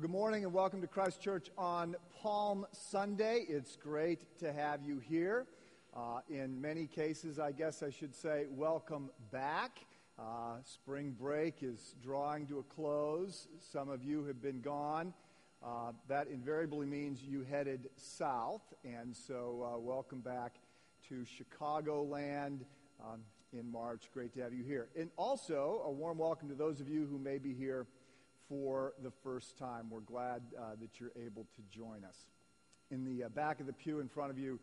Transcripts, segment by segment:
Well, good morning and welcome to Christ Church on Palm Sunday. It's great to have you here. Uh, in many cases, I guess I should say, welcome back. Uh, spring break is drawing to a close. Some of you have been gone. Uh, that invariably means you headed south, and so uh, welcome back to Chicagoland um, in March. Great to have you here. And also, a warm welcome to those of you who may be here for the first time. We're glad uh, that you're able to join us. In the uh, back of the pew in front of you,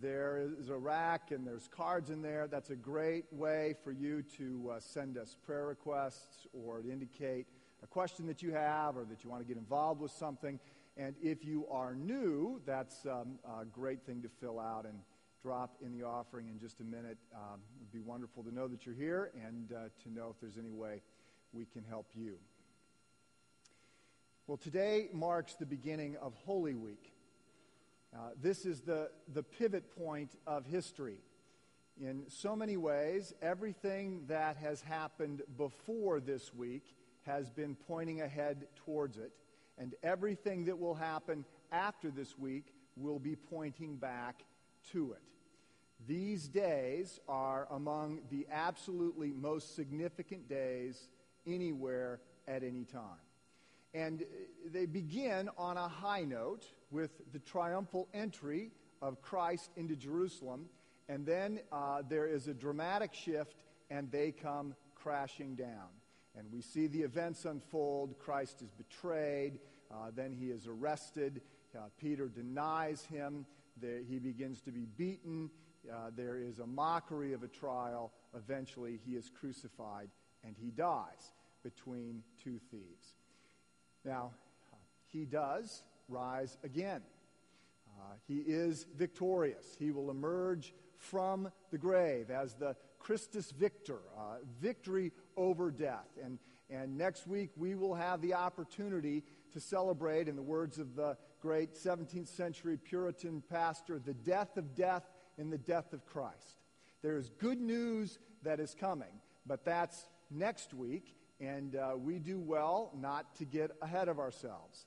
there is a rack and there's cards in there. That's a great way for you to uh, send us prayer requests or to indicate a question that you have or that you want to get involved with something. And if you are new, that's um, a great thing to fill out and drop in the offering in just a minute. Um, it would be wonderful to know that you're here and uh, to know if there's any way we can help you. Well, today marks the beginning of Holy Week. Uh, this is the, the pivot point of history. In so many ways, everything that has happened before this week has been pointing ahead towards it, and everything that will happen after this week will be pointing back to it. These days are among the absolutely most significant days anywhere at any time. And they begin on a high note with the triumphal entry of Christ into Jerusalem. And then uh, there is a dramatic shift, and they come crashing down. And we see the events unfold. Christ is betrayed. Uh, then he is arrested. Uh, Peter denies him. There, he begins to be beaten. Uh, there is a mockery of a trial. Eventually, he is crucified and he dies between two thieves. Now, he does rise again. Uh, he is victorious. He will emerge from the grave as the Christus Victor, uh, victory over death. And, and next week we will have the opportunity to celebrate, in the words of the great 17th century Puritan pastor, the death of death in the death of Christ. There is good news that is coming, but that's next week. And uh, we do well not to get ahead of ourselves.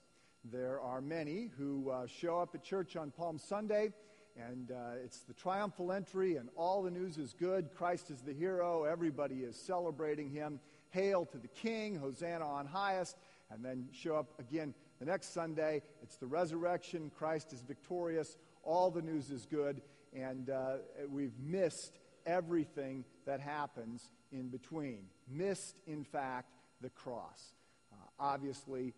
There are many who uh, show up at church on Palm Sunday, and uh, it's the triumphal entry, and all the news is good. Christ is the hero. Everybody is celebrating him. Hail to the King, Hosanna on highest. And then show up again the next Sunday. It's the resurrection. Christ is victorious. All the news is good. And uh, we've missed everything that happens in between. Missed, in fact, the cross. Uh, obviously,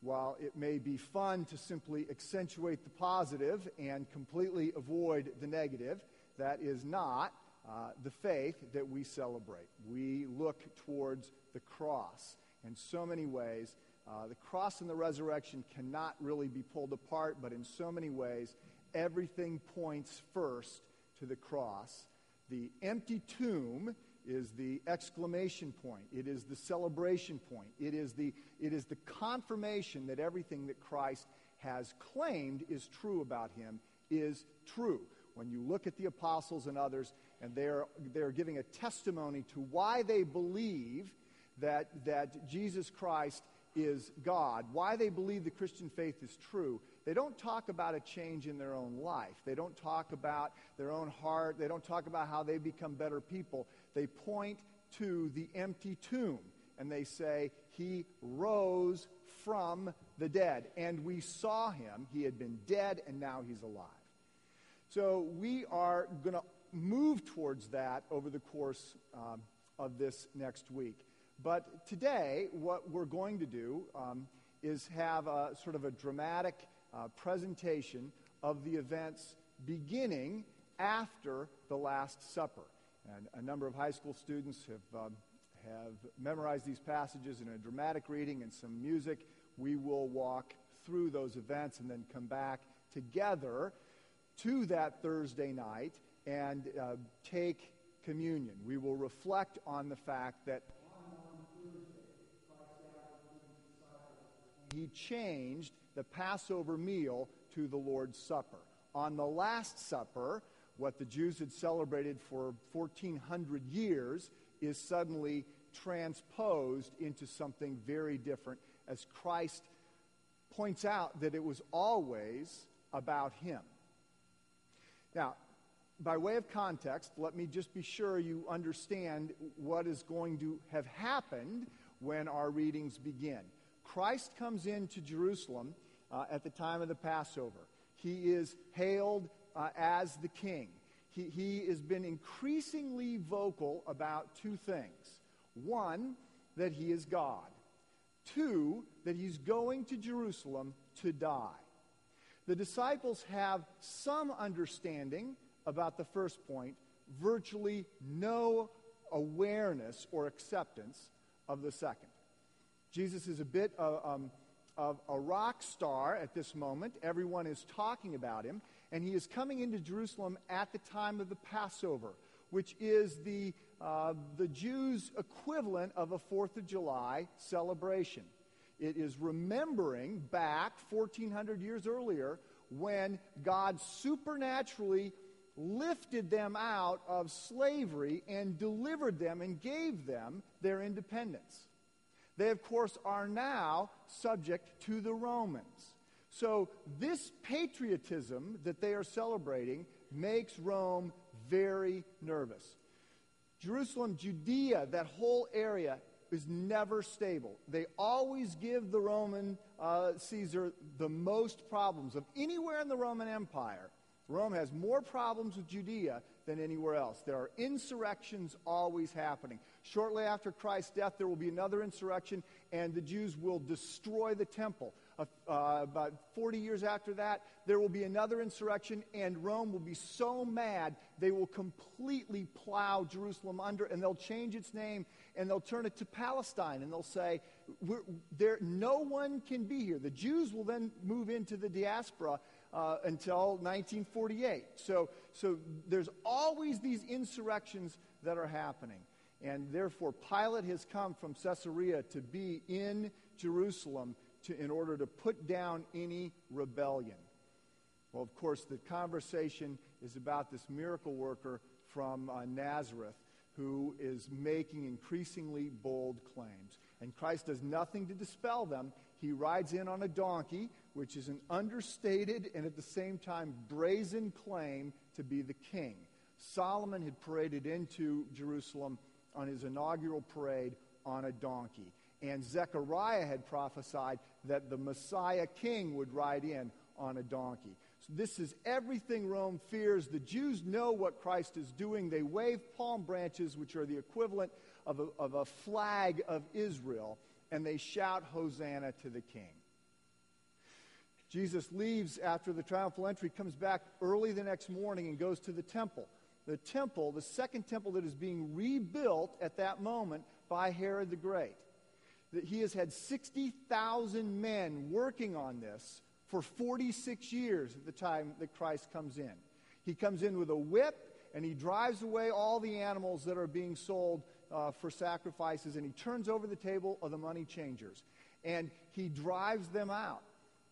while it may be fun to simply accentuate the positive and completely avoid the negative, that is not uh, the faith that we celebrate. We look towards the cross. In so many ways, uh, the cross and the resurrection cannot really be pulled apart, but in so many ways, everything points first to the cross. The empty tomb is the exclamation point. It is the celebration point. It is the, it is the confirmation that everything that Christ has claimed is true about him is true. When you look at the apostles and others, and they're, they're giving a testimony to why they believe that, that Jesus Christ is God, why they believe the Christian faith is true, they don't talk about a change in their own life. They don't talk about their own heart. They don't talk about how they become better people. They point to the empty tomb and they say, He rose from the dead. And we saw him. He had been dead and now he's alive. So we are going to move towards that over the course um, of this next week. But today, what we're going to do um, is have a sort of a dramatic uh, presentation of the events beginning after the Last Supper. And a number of high school students have, um, have memorized these passages in a dramatic reading and some music. We will walk through those events and then come back together to that Thursday night and uh, take communion. We will reflect on the fact that he changed the Passover meal to the Lord's Supper. On the Last Supper, what the Jews had celebrated for 1400 years is suddenly transposed into something very different as Christ points out that it was always about him. Now, by way of context, let me just be sure you understand what is going to have happened when our readings begin. Christ comes into Jerusalem uh, at the time of the Passover. He is hailed uh, as the king. He, he has been increasingly vocal about two things. One, that he is God. Two, that he's going to Jerusalem to die. The disciples have some understanding about the first point, virtually no awareness or acceptance of the second. Jesus is a bit of, um, of a rock star at this moment. Everyone is talking about him, and he is coming into Jerusalem at the time of the Passover, which is the, uh, the Jews' equivalent of a Fourth of July celebration. It is remembering back 1,400 years earlier when God supernaturally lifted them out of slavery and delivered them and gave them their independence. They, of course, are now subject to the Romans. So, this patriotism that they are celebrating makes Rome very nervous. Jerusalem, Judea, that whole area is never stable. They always give the Roman uh, Caesar the most problems of anywhere in the Roman Empire. Rome has more problems with Judea than anywhere else. There are insurrections always happening. Shortly after Christ's death, there will be another insurrection, and the Jews will destroy the temple. Uh, uh, about 40 years after that, there will be another insurrection, and Rome will be so mad they will completely plow Jerusalem under, and they'll change its name, and they'll turn it to Palestine, and they'll say, there, no one can be here. The Jews will then move into the diaspora, uh, until 1948. So, so there's always these insurrections that are happening. And therefore, Pilate has come from Caesarea to be in Jerusalem to, in order to put down any rebellion. Well, of course, the conversation is about this miracle worker from uh, Nazareth who is making increasingly bold claims. And Christ does nothing to dispel them. He rides in on a donkey, which is an understated and at the same time brazen claim to be the king. Solomon had paraded into Jerusalem on his inaugural parade on a donkey. And Zechariah had prophesied that the Messiah king would ride in on a donkey. So this is everything Rome fears. The Jews know what Christ is doing. They wave palm branches, which are the equivalent of a, of a flag of Israel, and they shout, Hosanna to the king. Jesus leaves after the triumphal entry, comes back early the next morning, and goes to the temple. The temple, the second temple that is being rebuilt at that moment by Herod the Great. That he has had 60,000 men working on this for 46 years at the time that Christ comes in. He comes in with a whip and he drives away all the animals that are being sold uh, for sacrifices and he turns over the table of the money changers and he drives them out.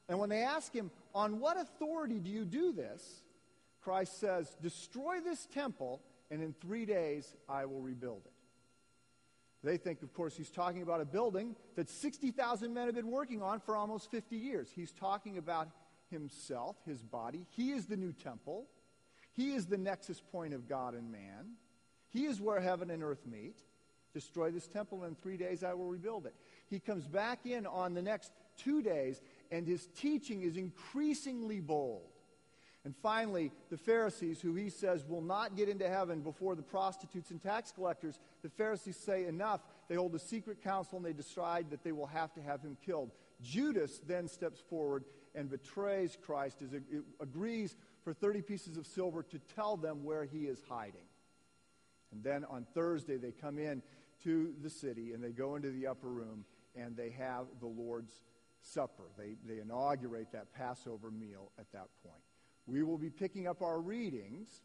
And when they ask him, On what authority do you do this? Christ says, Destroy this temple, and in three days I will rebuild it. They think, of course, he's talking about a building that 60,000 men have been working on for almost 50 years. He's talking about himself, his body. He is the new temple. He is the nexus point of God and man. He is where heaven and earth meet. Destroy this temple, and in three days I will rebuild it. He comes back in on the next two days and his teaching is increasingly bold. And finally, the Pharisees, who he says will not get into heaven before the prostitutes and tax collectors, the Pharisees say enough. They hold a secret council and they decide that they will have to have him killed. Judas then steps forward and betrays Christ, as agrees for 30 pieces of silver to tell them where he is hiding. And then on Thursday, they come in to the city and they go into the upper room and they have the Lord's Supper. They, they inaugurate that Passover meal at that point. We will be picking up our readings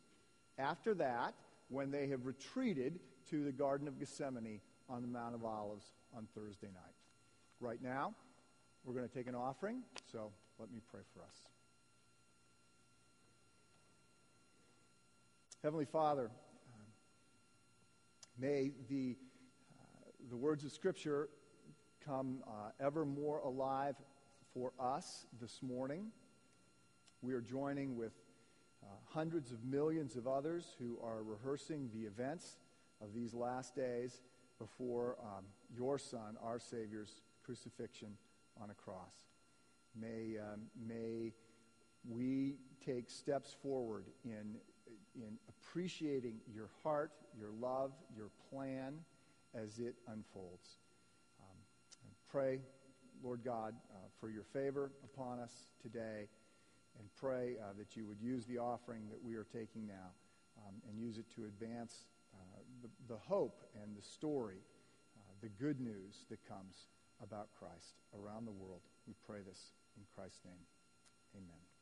after that when they have retreated to the Garden of Gethsemane on the Mount of Olives on Thursday night. Right now, we're going to take an offering, so let me pray for us. Heavenly Father, may the, the words of Scripture come uh, ever more alive for us this morning. We are joining with uh, hundreds of millions of others who are rehearsing the events of these last days before um, your Son, our Savior's crucifixion on a cross. May, um, may we take steps forward in, in appreciating your heart, your love, your plan as it unfolds. Um, pray, Lord God, uh, for your favor upon us today, and pray uh, that you would use the offering that we are taking now um, and use it to advance uh, the, the, hope and the story, uh, the good news that comes about Christ around the world. We pray this in Christ's name. Amen.